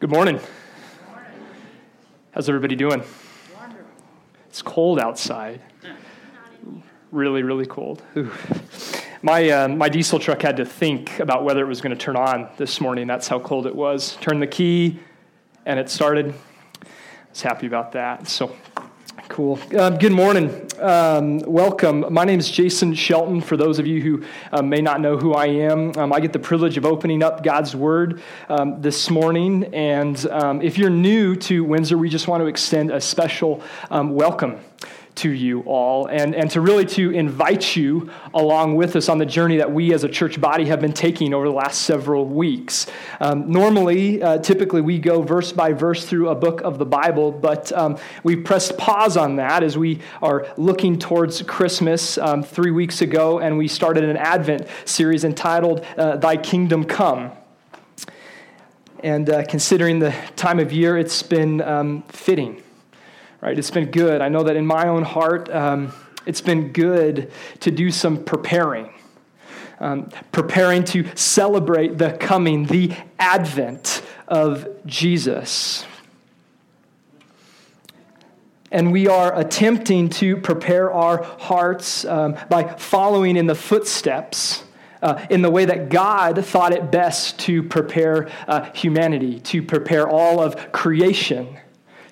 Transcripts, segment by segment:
Good morning. How's everybody doing? It's cold outside. Really, really cold. My, uh, my diesel truck had to think about whether it was going to turn on this morning. That's how cold it was. Turned the key, and it started. I was happy about that. So Cool. Um, good morning. Um, welcome. My name is Jason Shelton. For those of you who uh, may not know who I am, um, I get the privilege of opening up God's Word um, this morning. And um, if you're new to Windsor, we just want to extend a special welcome to you all and, and to really to invite you along with us on the journey that we as a church body have been taking over the last several weeks. Um, normally uh, typically we go verse by verse through a book of the bible but um, we pressed pause on that as we are looking towards christmas um, three weeks ago and we started an advent series entitled uh, thy kingdom come. And uh, considering the time of year it's been um, fitting right? It's been good. I know that in my own heart, um, it's been good to do some preparing. Um, preparing to celebrate the coming, the advent of Jesus. And we are attempting to prepare our hearts um, by following in the footsteps. Uh, in the way that God thought it best to prepare uh, humanity, to prepare all of creation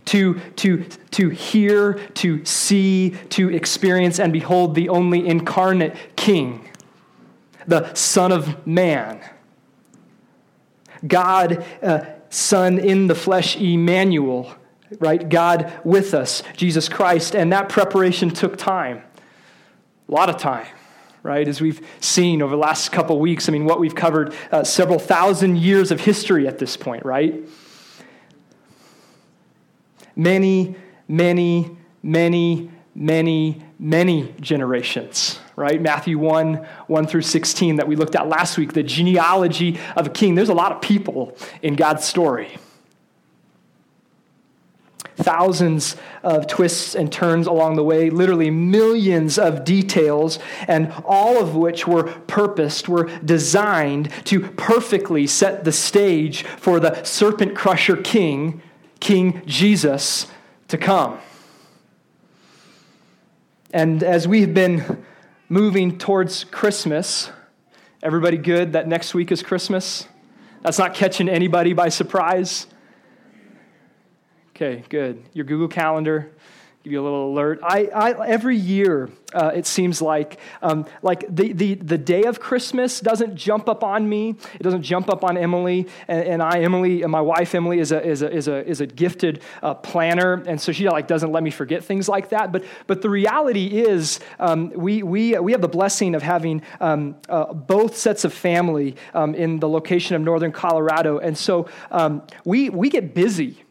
to, to, to hear, to see, to experience, and behold the only incarnate King, the Son of Man. God, uh, Son in the flesh, Emmanuel, right? God with us, Jesus Christ. And that preparation took time, a lot of time right? As we've seen over the last couple weeks, I mean, what we've covered uh, several thousand years of history at this point, right? Many, many, many, many, many generations, right? Matthew 1 1 through 16 that we looked at last week, the genealogy of a king. There's a lot of people in God's story. Thousands of twists and turns along the way, literally millions of details, and all of which were purposed, were designed to perfectly set the stage for the serpent crusher king King Jesus to come. And as we've been moving towards Christmas, everybody good that next week is Christmas? That's not catching anybody by surprise? Okay, good. Your Google Calendar, give you a little alert. I, I every year uh, it seems like um, like the, the, the day of Christmas doesn't jump up on me. It doesn't jump up on Emily and, and I. Emily and my wife Emily is a is a is a, is a gifted uh, planner, and so she like doesn't let me forget things like that. But but the reality is um, we we we have the blessing of having um, uh, both sets of family um, in the location of northern Colorado, and so um, we we get busy.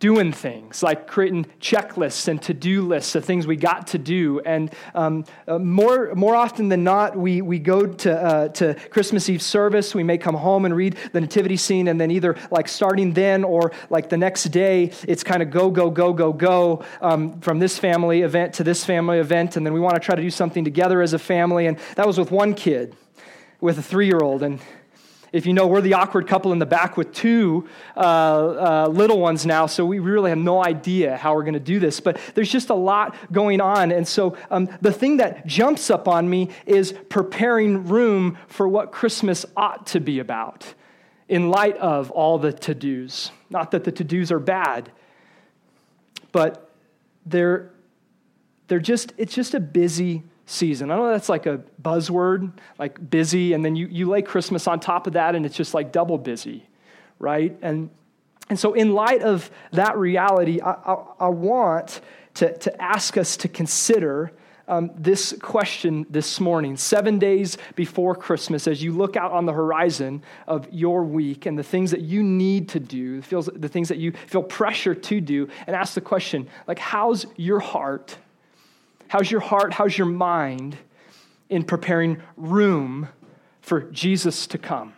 Doing things, like creating checklists and to do lists of things we got to do. And um, uh, more, more often than not, we, we go to, uh, to Christmas Eve service. We may come home and read the nativity scene, and then either like starting then or like the next day, it's kind of go, go, go, go, go um, from this family event to this family event. And then we want to try to do something together as a family. And that was with one kid, with a three year old. And if you know, we're the awkward couple in the back with two uh, uh, little ones now, so we really have no idea how we're going to do this. But there's just a lot going on. And so um, the thing that jumps up on me is preparing room for what Christmas ought to be about in light of all the to dos. Not that the to dos are bad, but they're, they're just, it's just a busy season. I know that's like a buzzword, like busy, and then you, you lay Christmas on top of that, and it's just like double busy, right? And, and so, in light of that reality, I, I, I want to, to ask us to consider um, this question this morning, seven days before Christmas, as you look out on the horizon of your week and the things that you need to do, feels, the things that you feel pressure to do, and ask the question, like, how's your heart? How's your heart? How's your mind in preparing room for Jesus to come?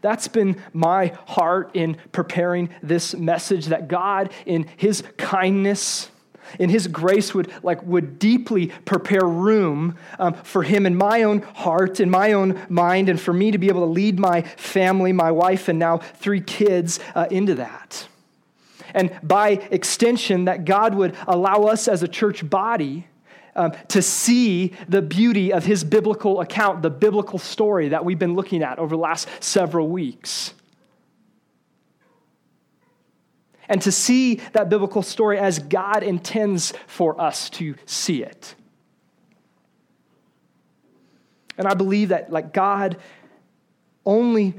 That's been my heart in preparing this message that God, in His kindness, in his grace would like would deeply prepare room um, for him in my own heart in my own mind and for me to be able to lead my family my wife and now three kids uh, into that and by extension that god would allow us as a church body um, to see the beauty of his biblical account the biblical story that we've been looking at over the last several weeks and to see that biblical story as God intends for us to see it. And I believe that like God only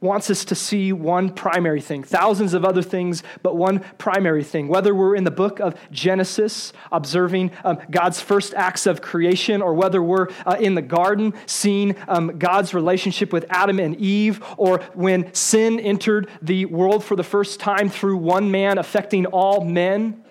wants us to see one primary thing, thousands of other things, but one primary thing. Whether we're in the book of Genesis, observing um, God's first acts of creation, or whether we're uh, in the garden, seeing um, God's relationship with Adam and Eve, or when sin entered the world for the first time through one man affecting all men,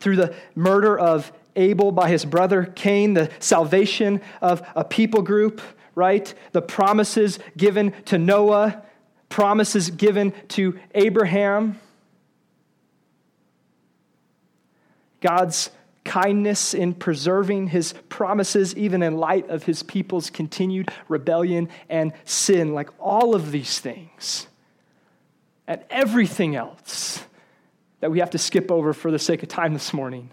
through the murder of Abel by his brother Cain, the salvation of a people group right? The promises given to Noah, promises given to Abraham. God's kindness in preserving his promises, even in light of his people's continued rebellion and sin. Like all of these things and everything else that we have to skip over for the sake of time this morning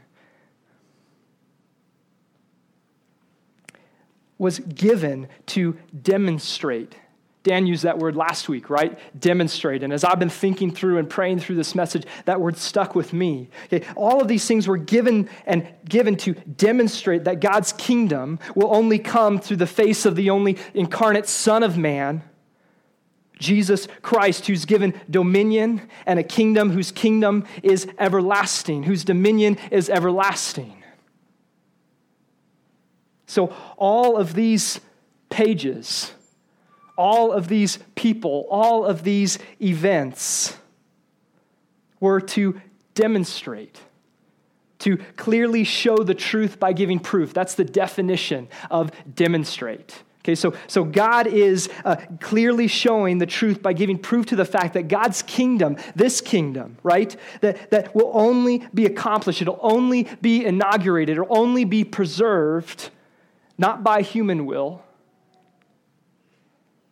was given to demonstrate. Dan used that word last week, right? Demonstrate. And as I've been thinking through and praying through this message, that word stuck with me. Okay, all of these things were given and given to demonstrate that God's kingdom will only come through the face of the only incarnate Son of Man, Jesus Christ, who's given dominion and a kingdom whose kingdom is everlasting, whose dominion is everlasting. So, all of these pages, all of these people, all of these events were to demonstrate, to clearly show the truth by giving proof. That's the definition of demonstrate. Okay, so, so God is uh, clearly showing the truth by giving proof to the fact that God's kingdom, this kingdom, right, that, that will only be accomplished, it'll only be inaugurated, it'll only be preserved not by human will,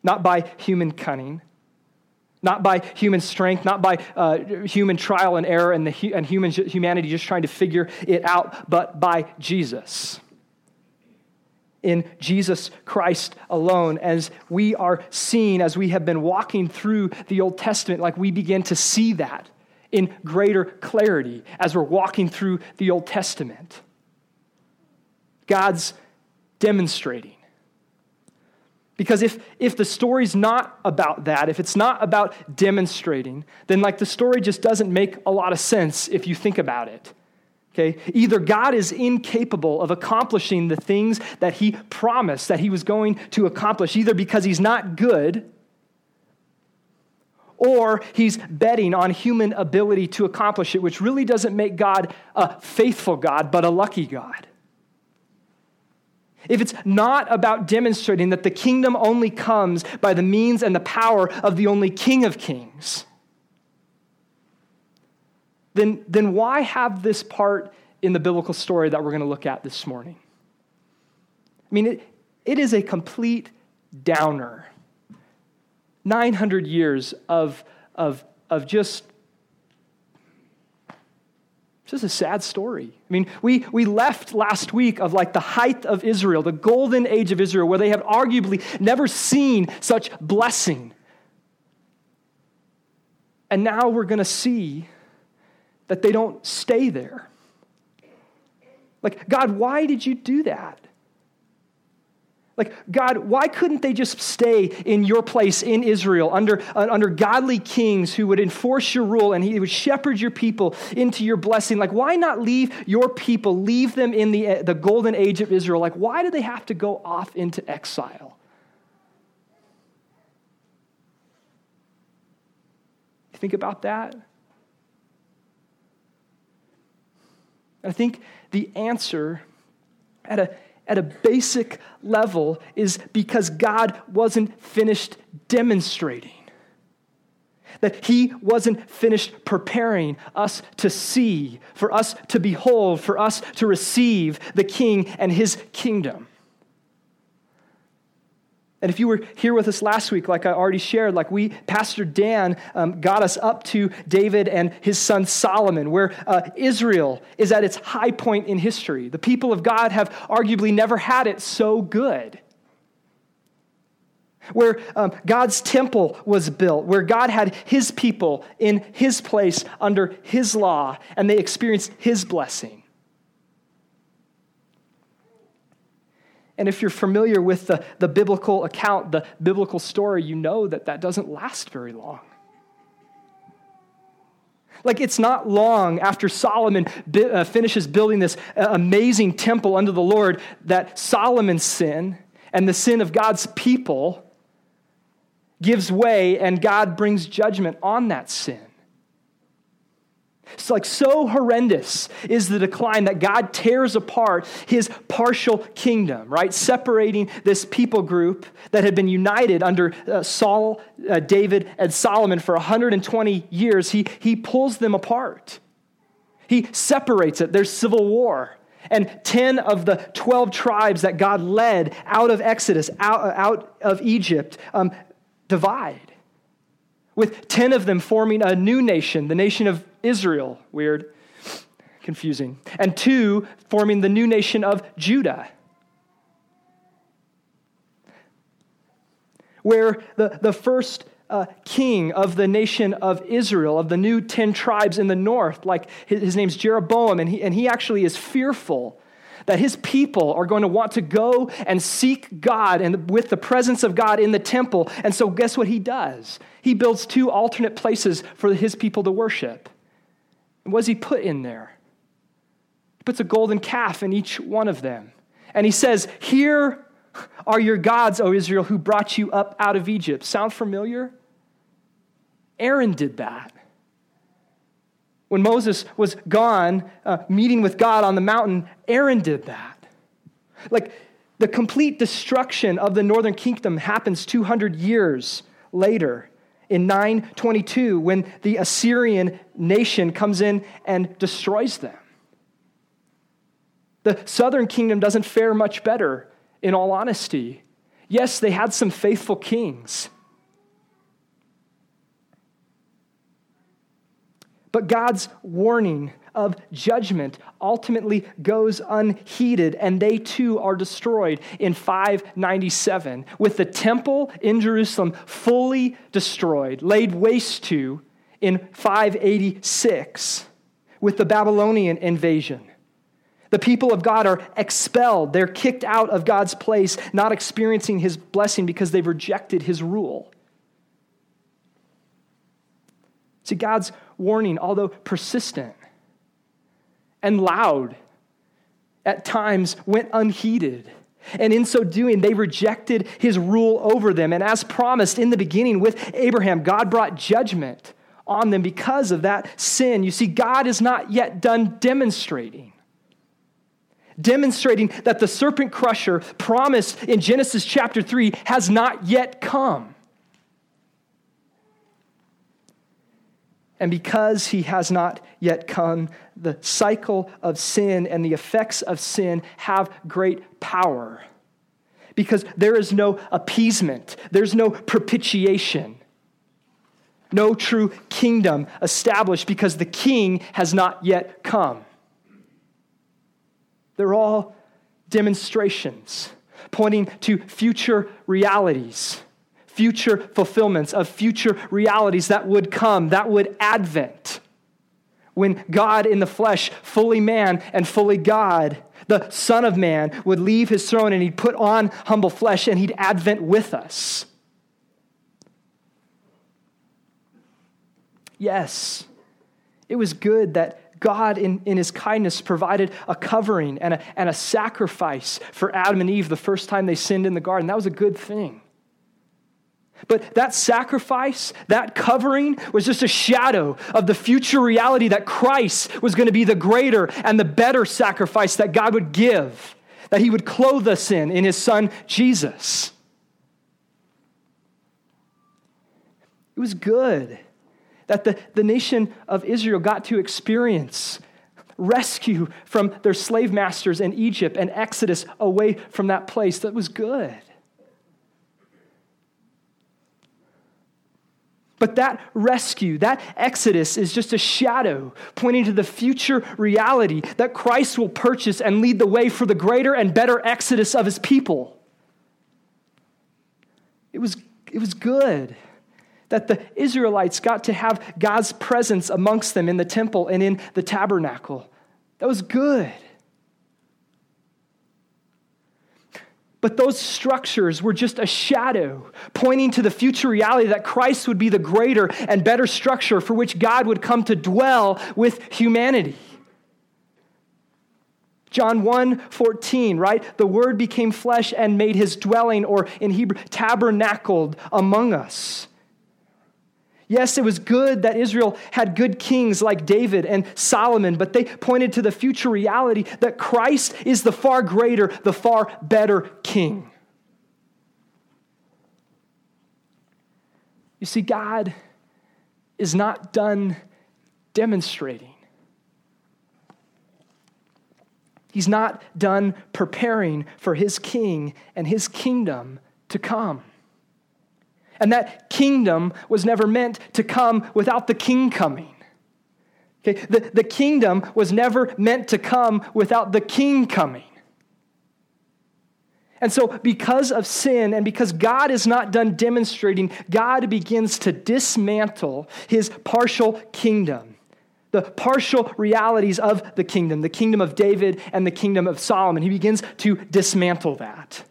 not by human cunning, not by human strength, not by uh, human trial and error and, the, and human, humanity just trying to figure it out, but by Jesus. In Jesus Christ alone, as we are seeing, as we have been walking through the Old Testament, like we begin to see that in greater clarity as we're walking through the Old Testament. God's demonstrating. Because if, if the story's not about that, if it's not about demonstrating, then like the story just doesn't make a lot of sense if you think about it. Okay? Either God is incapable of accomplishing the things that he promised that he was going to accomplish, either because he's not good, or he's betting on human ability to accomplish it, which really doesn't make God a faithful God, but a lucky God if it's not about demonstrating that the kingdom only comes by the means and the power of the only King of Kings, then, then why have this part in the biblical story that we're going to look at this morning? I mean, it, it is a complete downer. 900 years of, of, of just it's is a sad story. I mean, we, we left last week of like the height of Israel, the golden age of Israel, where they have arguably never seen such blessing. And now we're going to see that they don't stay there. Like, God, why did you do that? Like, God, why couldn't they just stay in your place in Israel under, uh, under godly kings who would enforce your rule and he would shepherd your people into your blessing? Like, why not leave your people, leave them in the, the golden age of Israel? Like, why do they have to go off into exile? Think about that. I think the answer at a at a basic level is because God wasn't finished demonstrating. that he wasn't finished preparing us to see, for us to behold, for us to receive the king and his kingdom. And if you were here with us last week, like I already shared, like we, Pastor Dan um, got us up to David and his son Solomon, where uh, Israel is at its high point in history. The people of God have arguably never had it so good where um, God's temple was built, where God had his people in his place under his law, and they experienced his blessing. And if you're familiar with the, the biblical account, the biblical story, you know that that doesn't last very long. Like, it's not long after Solomon bi- uh, finishes building this uh, amazing temple under the Lord that Solomon's sin and the sin of God's people gives way and God brings judgment on that sin. It's like so horrendous is the decline that God tears apart his partial kingdom, right? Separating this people group that had been united under uh, Saul, uh, David, and Solomon for 120 years. He, he pulls them apart. He separates it. There's civil war. And 10 of the 12 tribes that God led out of Exodus, out, out of Egypt, um, divide, with 10 of them forming a new nation, the nation of Israel. Weird, confusing. And two forming the new nation of Judah. Where the, the first uh, king of the nation of Israel, of the new 10 tribes in the north, like his, his name's Jeroboam, and he, and he actually is fearful that his people are going to want to go and seek God and with the presence of God in the temple. And so, guess what he does? He builds two alternate places for his people to worship. And what does he put in there? He puts a golden calf in each one of them. And he says, Here are your gods, O Israel, who brought you up out of Egypt. Sound familiar? Aaron did that. When Moses was gone, uh, meeting with God on the mountain, Aaron did that. Like the complete destruction of the northern kingdom happens 200 years later in 922 when the Assyrian nation comes in and destroys them. The southern kingdom doesn't fare much better, in all honesty. Yes, they had some faithful kings. But God's warning of judgment ultimately goes unheeded, and they too are destroyed in 597, with the temple in Jerusalem fully destroyed, laid waste to in 586 with the Babylonian invasion. The people of God are expelled. They're kicked out of God's place, not experiencing his blessing because they've rejected his rule. See, God's warning, although persistent and loud, at times went unheeded. And in so doing, they rejected his rule over them. And as promised in the beginning with Abraham, God brought judgment on them because of that sin. You see, God is not yet done demonstrating. Demonstrating that the serpent crusher promised in Genesis chapter 3 has not yet come. And because he has not yet come, the cycle of sin and the effects of sin have great power. Because there is no appeasement, there's no propitiation, no true kingdom established because the king has not yet come. They're all demonstrations pointing to future realities future fulfillments, of future realities that would come, that would advent. When God in the flesh, fully man and fully God, the Son of Man, would leave his throne and he'd put on humble flesh and he'd advent with us. Yes, it was good that God, in, in his kindness, provided a covering and a, and a sacrifice for Adam and Eve the first time they sinned in the garden. That was a good thing. But that sacrifice, that covering, was just a shadow of the future reality that Christ was going to be the greater and the better sacrifice that God would give, that He would clothe us in, in His Son Jesus. It was good that the, the nation of Israel got to experience rescue from their slave masters in Egypt and exodus away from that place. That was good. But that rescue, that exodus is just a shadow pointing to the future reality that Christ will purchase and lead the way for the greater and better exodus of his people. It was, it was good that the Israelites got to have God's presence amongst them in the temple and in the tabernacle. That was good. But those structures were just a shadow pointing to the future reality that Christ would be the greater and better structure for which God would come to dwell with humanity. John 1 14, right? The word became flesh and made his dwelling, or in Hebrew, tabernacled among us. Yes, it was good that Israel had good kings like David and Solomon, but they pointed to the future reality that Christ is the far greater, the far better king. You see, God is not done demonstrating. He's not done preparing for his king and his kingdom to come. And that kingdom was never meant to come without the king coming. Okay? The, the kingdom was never meant to come without the king coming. And so, because of sin and because God is not done demonstrating, God begins to dismantle his partial kingdom, the partial realities of the kingdom, the kingdom of David and the kingdom of Solomon. He begins to dismantle that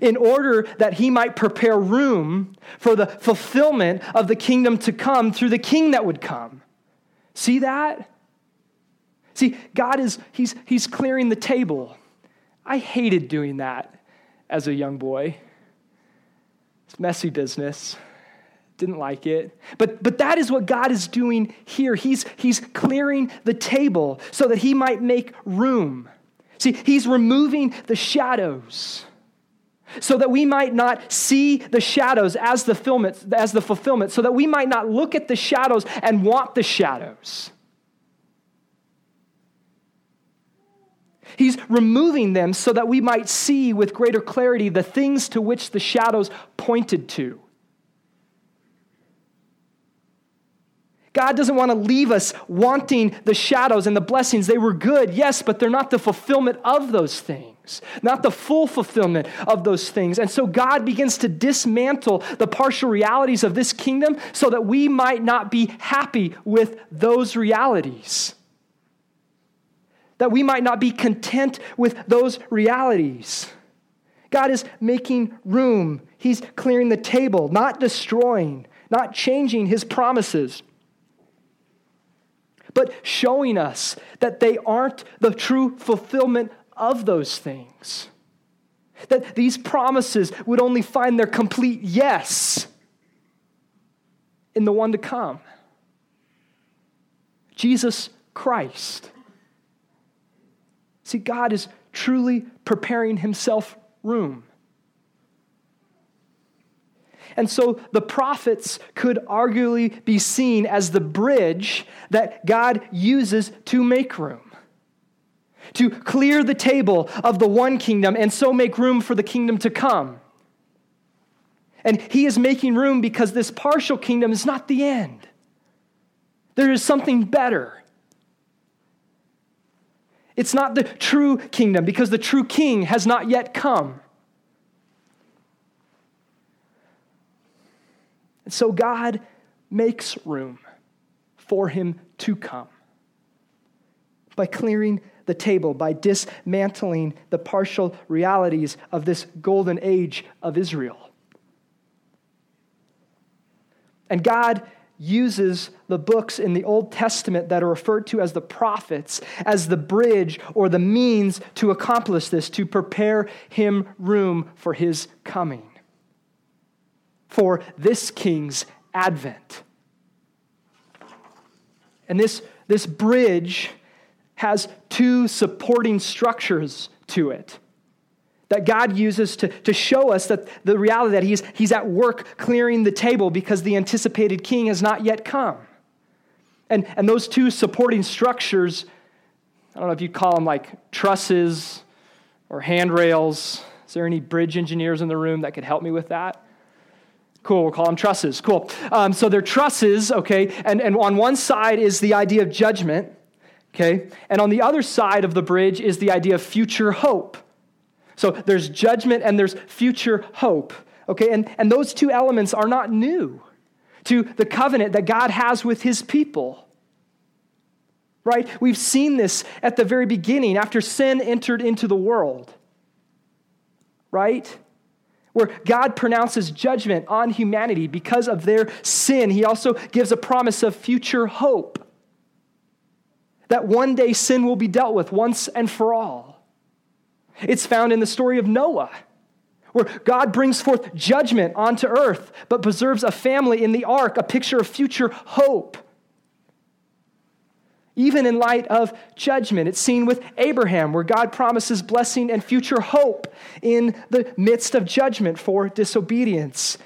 in order that he might prepare room for the fulfillment of the kingdom to come through the king that would come. See that? See, God is, he's, he's clearing the table. I hated doing that as a young boy. It's messy business. Didn't like it. But, but that is what God is doing here. He's, he's clearing the table so that he might make room. See, he's removing the shadows so that we might not see the shadows as the, fulfillment, as the fulfillment, so that we might not look at the shadows and want the shadows. He's removing them so that we might see with greater clarity the things to which the shadows pointed to. God doesn't want to leave us wanting the shadows and the blessings. They were good, yes, but they're not the fulfillment of those things, not the full fulfillment of those things. And so God begins to dismantle the partial realities of this kingdom so that we might not be happy with those realities. That we might not be content with those realities. God is making room. He's clearing the table, not destroying, not changing his promises but showing us that they aren't the true fulfillment of those things. That these promises would only find their complete yes in the one to come Jesus Christ. See, God is truly preparing himself room. And so the prophets could arguably be seen as the bridge that God uses to make room, to clear the table of the one kingdom and so make room for the kingdom to come. And he is making room because this partial kingdom is not the end. There is something better. It's not the true kingdom because the true king has not yet come. And so God makes room for him to come by clearing the table, by dismantling the partial realities of this golden age of Israel. And God uses the books in the Old Testament that are referred to as the prophets as the bridge or the means to accomplish this, to prepare him room for his coming for this king's advent. And this, this bridge has two supporting structures to it that God uses to, to show us that the reality that he's, he's at work clearing the table because the anticipated king has not yet come. And, and those two supporting structures, I don't know if you'd call them like trusses or handrails. Is there any bridge engineers in the room that could help me with that? Cool, we'll call them trusses. Cool. Um, so they're trusses, okay, and, and on one side is the idea of judgment, okay, and on the other side of the bridge is the idea of future hope. So there's judgment and there's future hope. Okay, and, and those two elements are not new to the covenant that God has with his people. Right? We've seen this at the very beginning after sin entered into the world. Right? Where God pronounces judgment on humanity because of their sin. He also gives a promise of future hope that one day sin will be dealt with once and for all. It's found in the story of Noah, where God brings forth judgment onto earth, but preserves a family in the ark, a picture of future hope. Even in light of judgment, it's seen with Abraham, where God promises blessing and future hope in the midst of judgment for disobedience.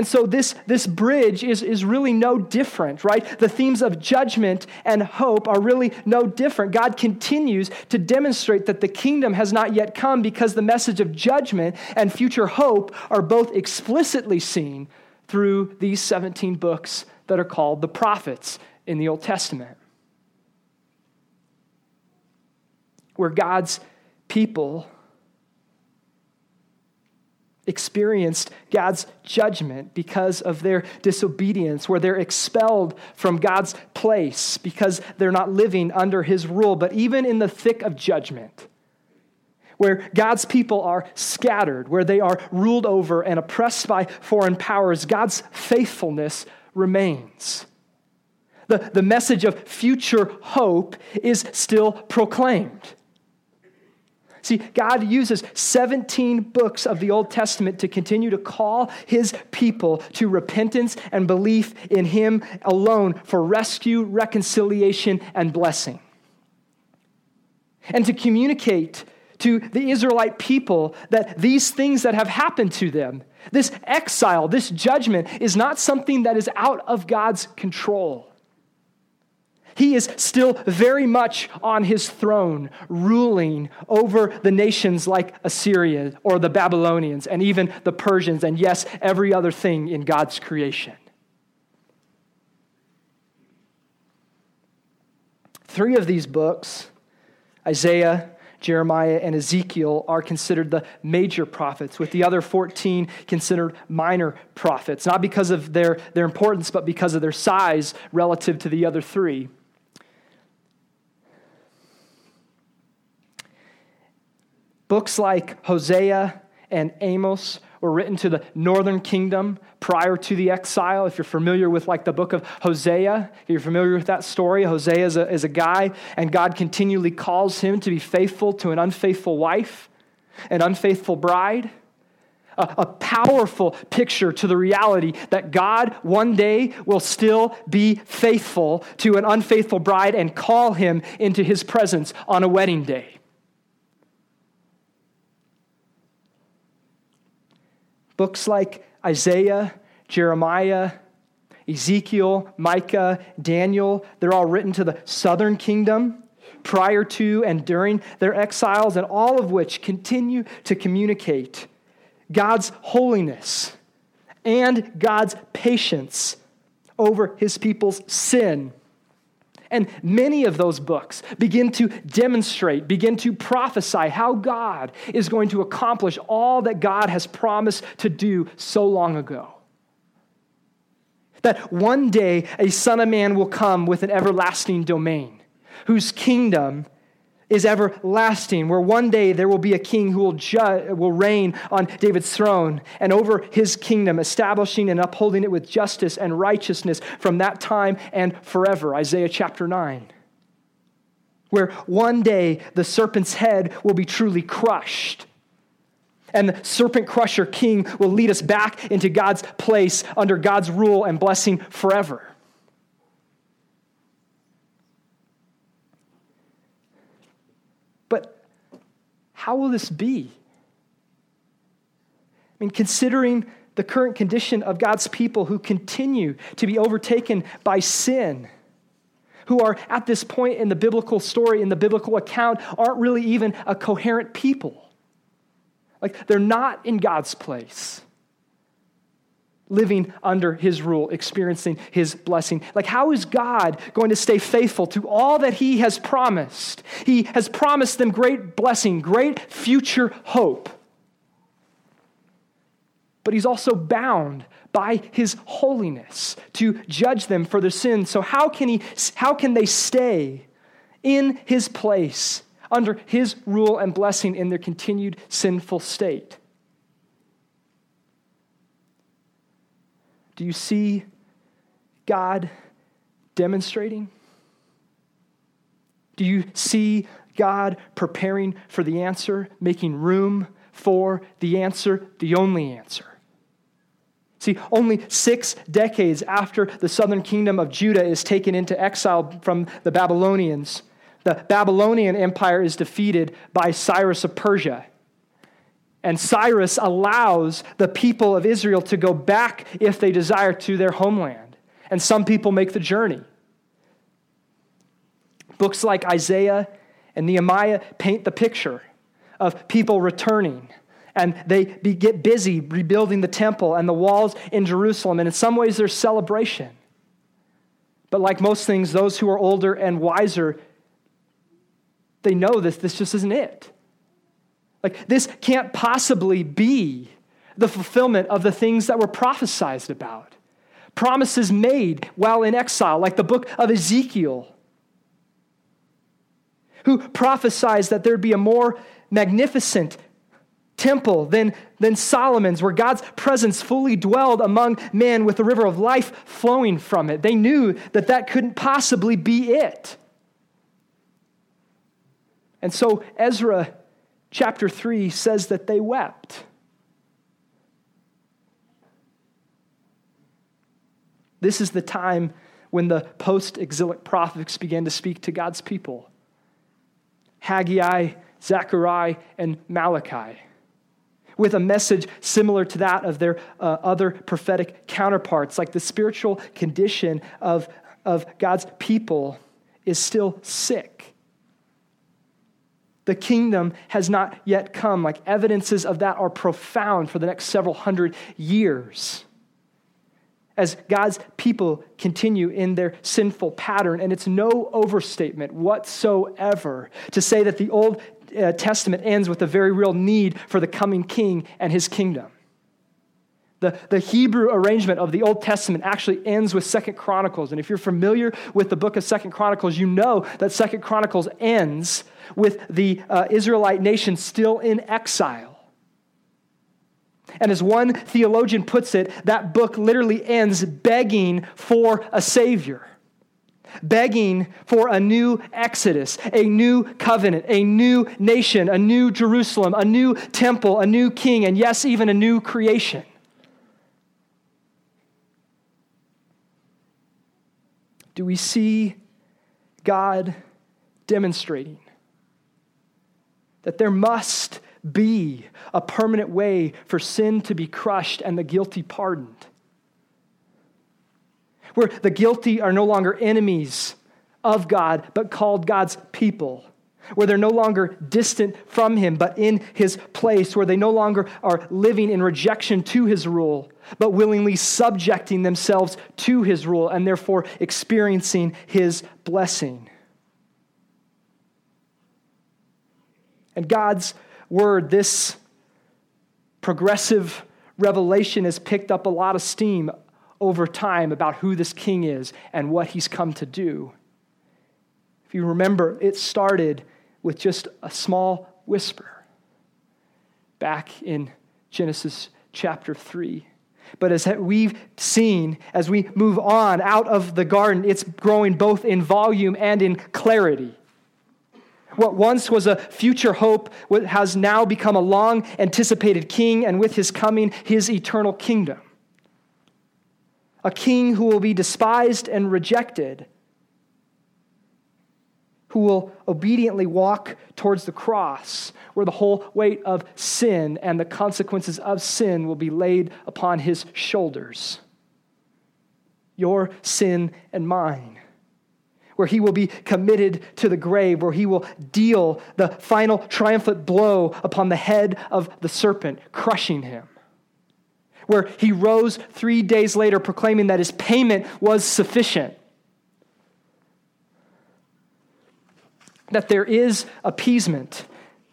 And so this, this bridge is, is really no different, right? The themes of judgment and hope are really no different. God continues to demonstrate that the kingdom has not yet come because the message of judgment and future hope are both explicitly seen through these 17 books that are called the prophets in the Old Testament. Where God's people experienced God's judgment because of their disobedience, where they're expelled from God's place because they're not living under his rule. But even in the thick of judgment, where God's people are scattered, where they are ruled over and oppressed by foreign powers, God's faithfulness remains. The, the message of future hope is still proclaimed. See, God uses 17 books of the Old Testament to continue to call his people to repentance and belief in him alone for rescue, reconciliation, and blessing. And to communicate to the Israelite people that these things that have happened to them, this exile, this judgment, is not something that is out of God's control. He is still very much on his throne, ruling over the nations like Assyria or the Babylonians and even the Persians, and yes, every other thing in God's creation. Three of these books, Isaiah, Jeremiah, and Ezekiel, are considered the major prophets, with the other 14 considered minor prophets, not because of their, their importance, but because of their size relative to the other three. Books like Hosea and Amos were written to the northern kingdom prior to the exile. If you're familiar with like the book of Hosea, if you're familiar with that story, Hosea is a, is a guy, and God continually calls him to be faithful to an unfaithful wife, an unfaithful bride. A, a powerful picture to the reality that God one day will still be faithful to an unfaithful bride and call him into his presence on a wedding day. Books like Isaiah, Jeremiah, Ezekiel, Micah, Daniel, they're all written to the southern kingdom prior to and during their exiles, and all of which continue to communicate God's holiness and God's patience over his people's sin and many of those books begin to demonstrate, begin to prophesy how God is going to accomplish all that God has promised to do so long ago. That one day a Son of Man will come with an everlasting domain, whose kingdom is everlasting, where one day there will be a king who will, ju- will reign on David's throne and over his kingdom, establishing and upholding it with justice and righteousness from that time and forever. Isaiah chapter 9. Where one day the serpent's head will be truly crushed. And the serpent crusher king will lead us back into God's place under God's rule and blessing forever. How will this be? I mean, considering the current condition of God's people who continue to be overtaken by sin, who are at this point in the biblical story, in the biblical account, aren't really even a coherent people. Like, they're not in God's place living under his rule, experiencing his blessing. Like, how is God going to stay faithful to all that he has promised? He has promised them great blessing, great future hope. But he's also bound by his holiness to judge them for their sins. So, how can, he, how can they stay in his place under his rule and blessing in their continued sinful state? Do you see God demonstrating? Do you see God preparing for the answer, making room for the answer, the only answer? See, only six decades after the southern kingdom of Judah is taken into exile from the Babylonians, the Babylonian Empire is defeated by Cyrus of Persia. And Cyrus allows the people of Israel to go back, if they desire, to their homeland. And some people make the journey. Books like Isaiah and Nehemiah paint the picture of people returning. And they be, get busy rebuilding the temple and the walls in Jerusalem. And in some ways, there's celebration. But like most things, those who are older and wiser, they know this, this just isn't it. Like, this can't possibly be the fulfillment of the things that were prophesied about. Promises made while in exile, like the book of Ezekiel, who prophesies that there'd be a more magnificent temple than, than Solomon's, where God's presence fully dwelled among men with the river of life flowing from it. They knew that that couldn't possibly be it. And so Ezra chapter 3 says that they wept. This is the time when the post exilic prophets began to speak to God's people Haggai, Zechariah, and Malachi, with a message similar to that of their uh, other prophetic counterparts, like the spiritual condition of, of God's people is still sick the kingdom has not yet come. Like evidences of that are profound for the next several hundred years. As God's people continue in their sinful pattern, and it's no overstatement whatsoever to say that the Old uh, Testament ends with a very real need for the coming king and his kingdom. The, the Hebrew arrangement of the Old Testament actually ends with Second Chronicles. And if you're familiar with the book of Second Chronicles, you know that Second Chronicles ends with the uh, Israelite nation still in exile. And as one theologian puts it, that book literally ends begging for a Savior, begging for a new Exodus, a new covenant, a new nation, a new Jerusalem, a new temple, a new king, and yes, even a new creation. Do we see God demonstrating that there must be a permanent way for sin to be crushed and the guilty pardoned. Where the guilty are no longer enemies of God, but called God's people. Where they're no longer distant from Him, but in His place. Where they no longer are living in rejection to His rule, but willingly subjecting themselves to His rule and therefore experiencing His blessing. And God's word, this progressive revelation has picked up a lot of steam over time about who this king is and what he's come to do. If you remember, it started with just a small whisper back in Genesis chapter 3. But as we've seen, as we move on out of the garden, it's growing both in volume and in clarity. What once was a future hope has now become a long anticipated king, and with his coming, his eternal kingdom. A king who will be despised and rejected, who will obediently walk towards the cross, where the whole weight of sin and the consequences of sin will be laid upon his shoulders. Your sin and mine. Where he will be committed to the grave, where he will deal the final triumphant blow upon the head of the serpent, crushing him. Where he rose three days later, proclaiming that his payment was sufficient that there is appeasement,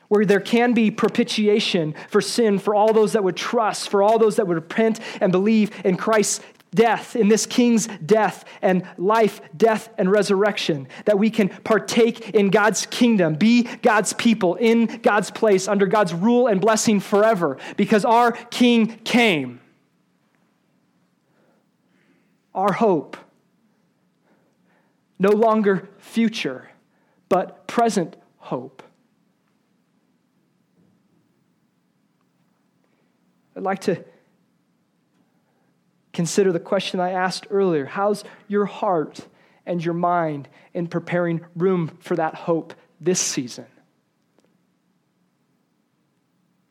where there can be propitiation for sin for all those that would trust, for all those that would repent and believe in Christ's death, in this king's death and life, death, and resurrection, that we can partake in God's kingdom, be God's people in God's place, under God's rule and blessing forever, because our king came. Our hope, no longer future but present hope. I'd like to consider the question I asked earlier How's your heart and your mind in preparing room for that hope this season?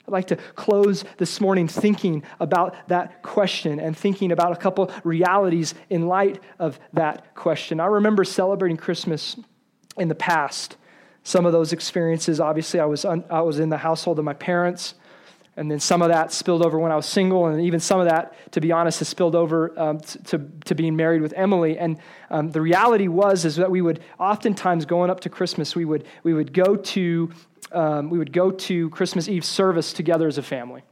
I'd like to close this morning thinking about that question and thinking about a couple realities in light of that question. I remember celebrating Christmas in the past. Some of those experiences, obviously, I was, un, I was in the household of my parents. And then some of that spilled over when I was single, and even some of that, to be honest, has spilled over um, to, to being married with Emily. And um, the reality was is that we would oftentimes, going up to Christmas, we would, we would go to um, we would go to Christmas Eve service together as a family.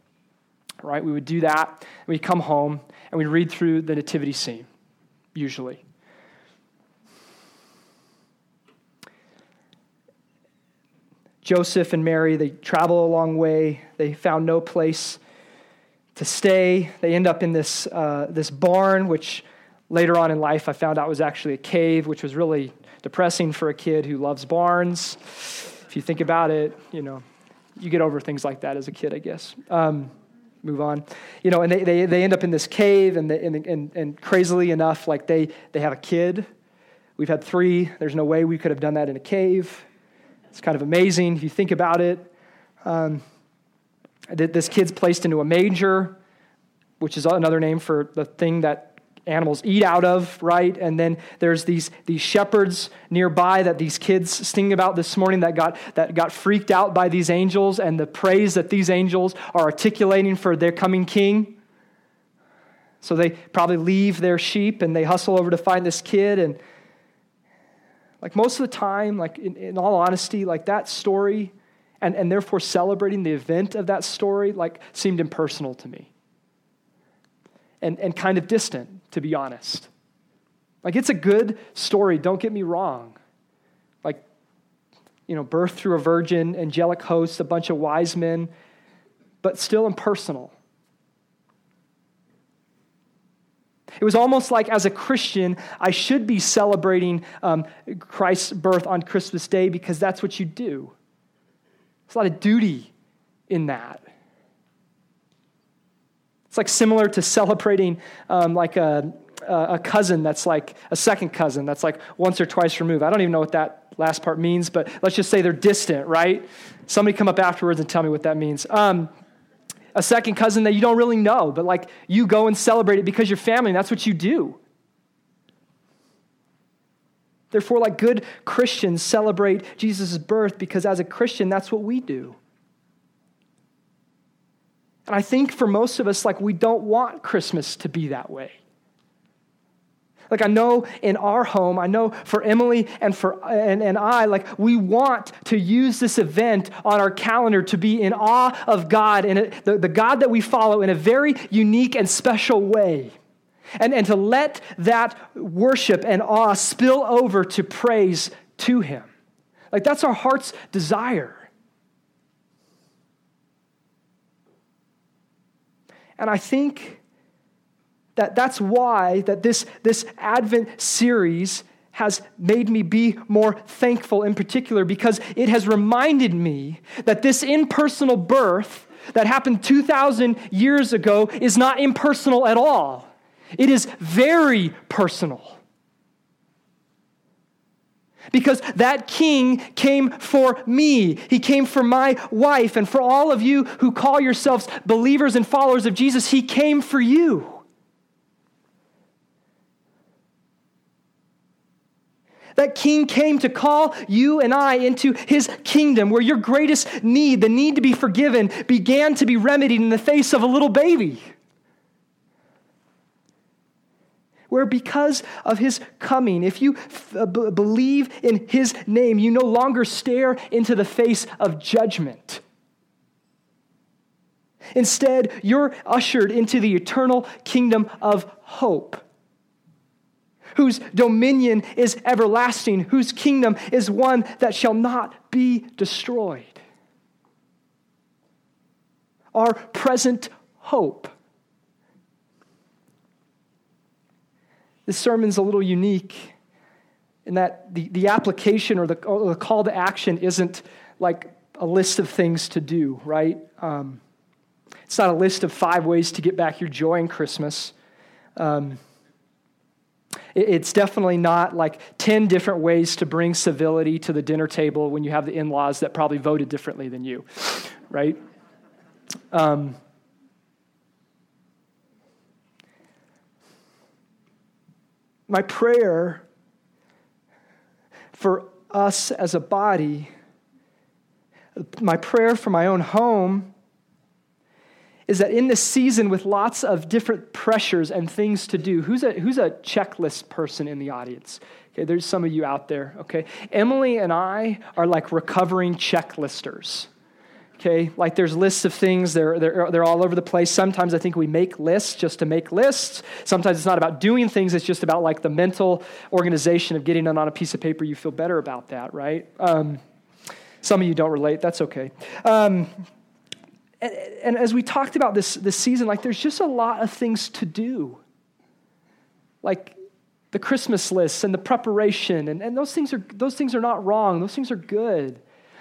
Right? We would do that. We'd come home and we'd read through the nativity scene, usually. Joseph and Mary, they travel a long way. They found no place to stay. They end up in this, uh, this barn, which later on in life I found out was actually a cave, which was really depressing for a kid who loves barns. If you think about it, you know, you get over things like that as a kid, I guess. Um, move on. You know, and they, they, they end up in this cave, and, they, and, and, and crazily enough, like they, they have a kid. We've had three. There's no way we could have done that in a cave. It's kind of amazing if you think about it. Um, this kid's placed into a manger, which is another name for the thing that animals eat out of, right? And then there's these, these shepherds nearby that these kids sing about this morning that got, that got freaked out by these angels and the praise that these angels are articulating for their coming king. So they probably leave their sheep and they hustle over to find this kid and like most of the time, like in, in all honesty, like that story and, and therefore celebrating the event of that story like seemed impersonal to me. And, and kind of distant, to be honest. Like it's a good story, don't get me wrong. Like, you know, birth through a virgin, angelic hosts, a bunch of wise men, but still impersonal. It was almost like, as a Christian, I should be celebrating um, Christ's birth on Christmas Day because that's what you do. There's a lot of duty in that. It's like similar to celebrating um, like a, a cousin that's like a second cousin that's like once or twice removed. I don't even know what that last part means, but let's just say they're distant, right? Somebody come up afterwards and tell me what that means. Um, a second cousin that you don't really know, but like you go and celebrate it because you're family, and that's what you do. Therefore, like good Christians, celebrate Jesus' birth because as a Christian, that's what we do. And I think for most of us, like we don't want Christmas to be that way. Like I know in our home, I know for Emily and for and, and I, like we want to use this event on our calendar to be in awe of God and the, the God that we follow in a very unique and special way. And, and to let that worship and awe spill over to praise to Him. Like that's our heart's desire. And I think that that's why that this, this Advent series has made me be more thankful in particular because it has reminded me that this impersonal birth that happened 2,000 years ago is not impersonal at all. It is very personal. Because that king came for me. He came for my wife. And for all of you who call yourselves believers and followers of Jesus, he came for you. That king came to call you and I into his kingdom where your greatest need, the need to be forgiven, began to be remedied in the face of a little baby. Where because of his coming, if you f- uh, believe in his name, you no longer stare into the face of judgment. Instead, you're ushered into the eternal kingdom of hope whose dominion is everlasting, whose kingdom is one that shall not be destroyed. Our present hope. This sermon's a little unique in that the, the application or the, or the call to action isn't like a list of things to do, right? Um, it's not a list of five ways to get back your joy in Christmas. Um, it's definitely not like 10 different ways to bring civility to the dinner table when you have the in laws that probably voted differently than you, right? Um, my prayer for us as a body, my prayer for my own home, is that in this season with lots of different pressures and things to do, who's a, who's a checklist person in the audience? Okay, there's some of you out there, okay? Emily and I are like recovering checklisters. Okay, like there's lists of things, they're, they're, they're all over the place. Sometimes I think we make lists just to make lists. Sometimes it's not about doing things, it's just about like the mental organization of getting it on a piece of paper. You feel better about that, right? Um, some of you don't relate, that's okay. Um, and, and as we talked about this, this season, like there's just a lot of things to do. Like the Christmas lists and the preparation, and, and those, things are, those things are not wrong, those things are good.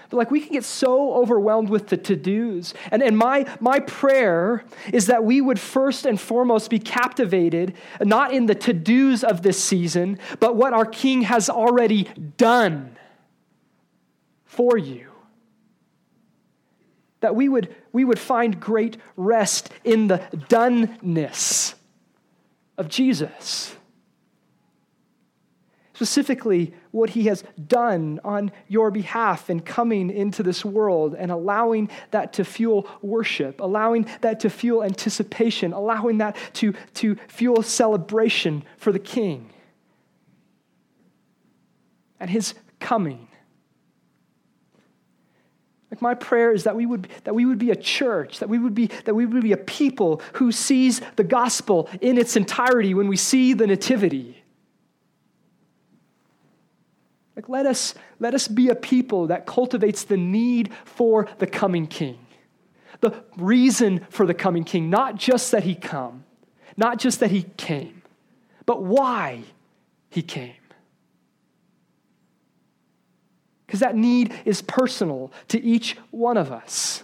But like we can get so overwhelmed with the to-dos. And, and my, my prayer is that we would first and foremost be captivated, not in the to-dos of this season, but what our King has already done for you that we would, we would find great rest in the doneness of Jesus. Specifically, what he has done on your behalf in coming into this world and allowing that to fuel worship, allowing that to fuel anticipation, allowing that to, to fuel celebration for the King and his coming. Like my prayer is that we would that we would be a church, that we would be that we would be a people who sees the gospel in its entirety when we see the nativity. Like let us let us be a people that cultivates the need for the coming king. The reason for the coming king, not just that he come, not just that he came, but why he came. Because that need is personal to each one of us.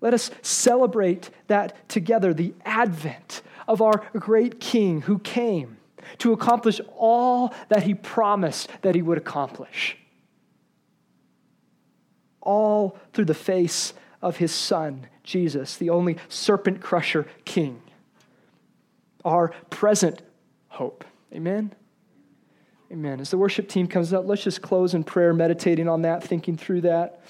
Let us celebrate that together, the advent of our great King who came to accomplish all that he promised that he would accomplish. All through the face of his Son, Jesus, the only serpent crusher King, our present hope. Amen? Amen. As the worship team comes up, let's just close in prayer, meditating on that, thinking through that.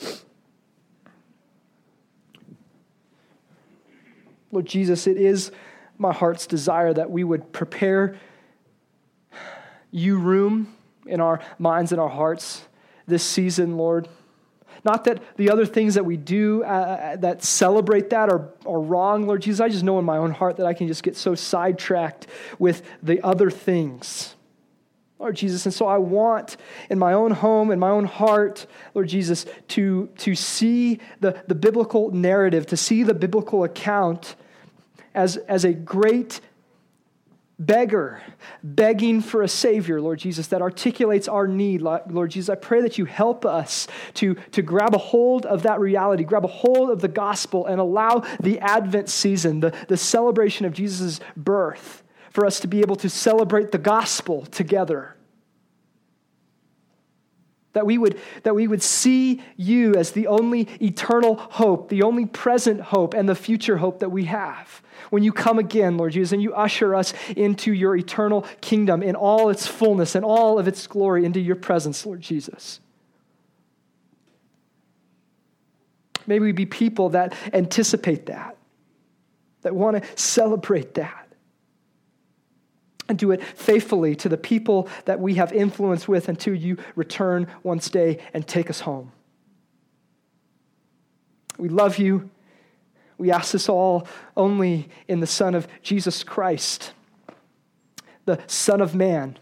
Lord Jesus, it is my heart's desire that we would prepare you room in our minds and our hearts this season, Lord. Not that the other things that we do uh, uh that celebrate that are, are wrong, Lord Jesus. I just know in my own heart that I can just get so sidetracked with the other things. Lord Jesus. And so I want in my own home, in my own heart, Lord Jesus, to, to see the, the biblical narrative, to see the biblical account as, as a great beggar begging for a Savior, Lord Jesus, that articulates our need. Lord Jesus, I pray that you help us to, to grab a hold of that reality, grab a hold of the gospel, and allow the Advent season, the, the celebration of Jesus' birth, for us to be able to celebrate the gospel together. That we, would, that we would see you as the only eternal hope, the only present hope, and the future hope that we have. When you come again, Lord Jesus, and you usher us into your eternal kingdom in all its fullness and all of its glory into your presence, Lord Jesus. May we be people that anticipate that, that want to celebrate that and do it faithfully to the people that we have influence with until you return one day and take us home. We love you. We ask this all only in the Son of Jesus Christ, the Son of Man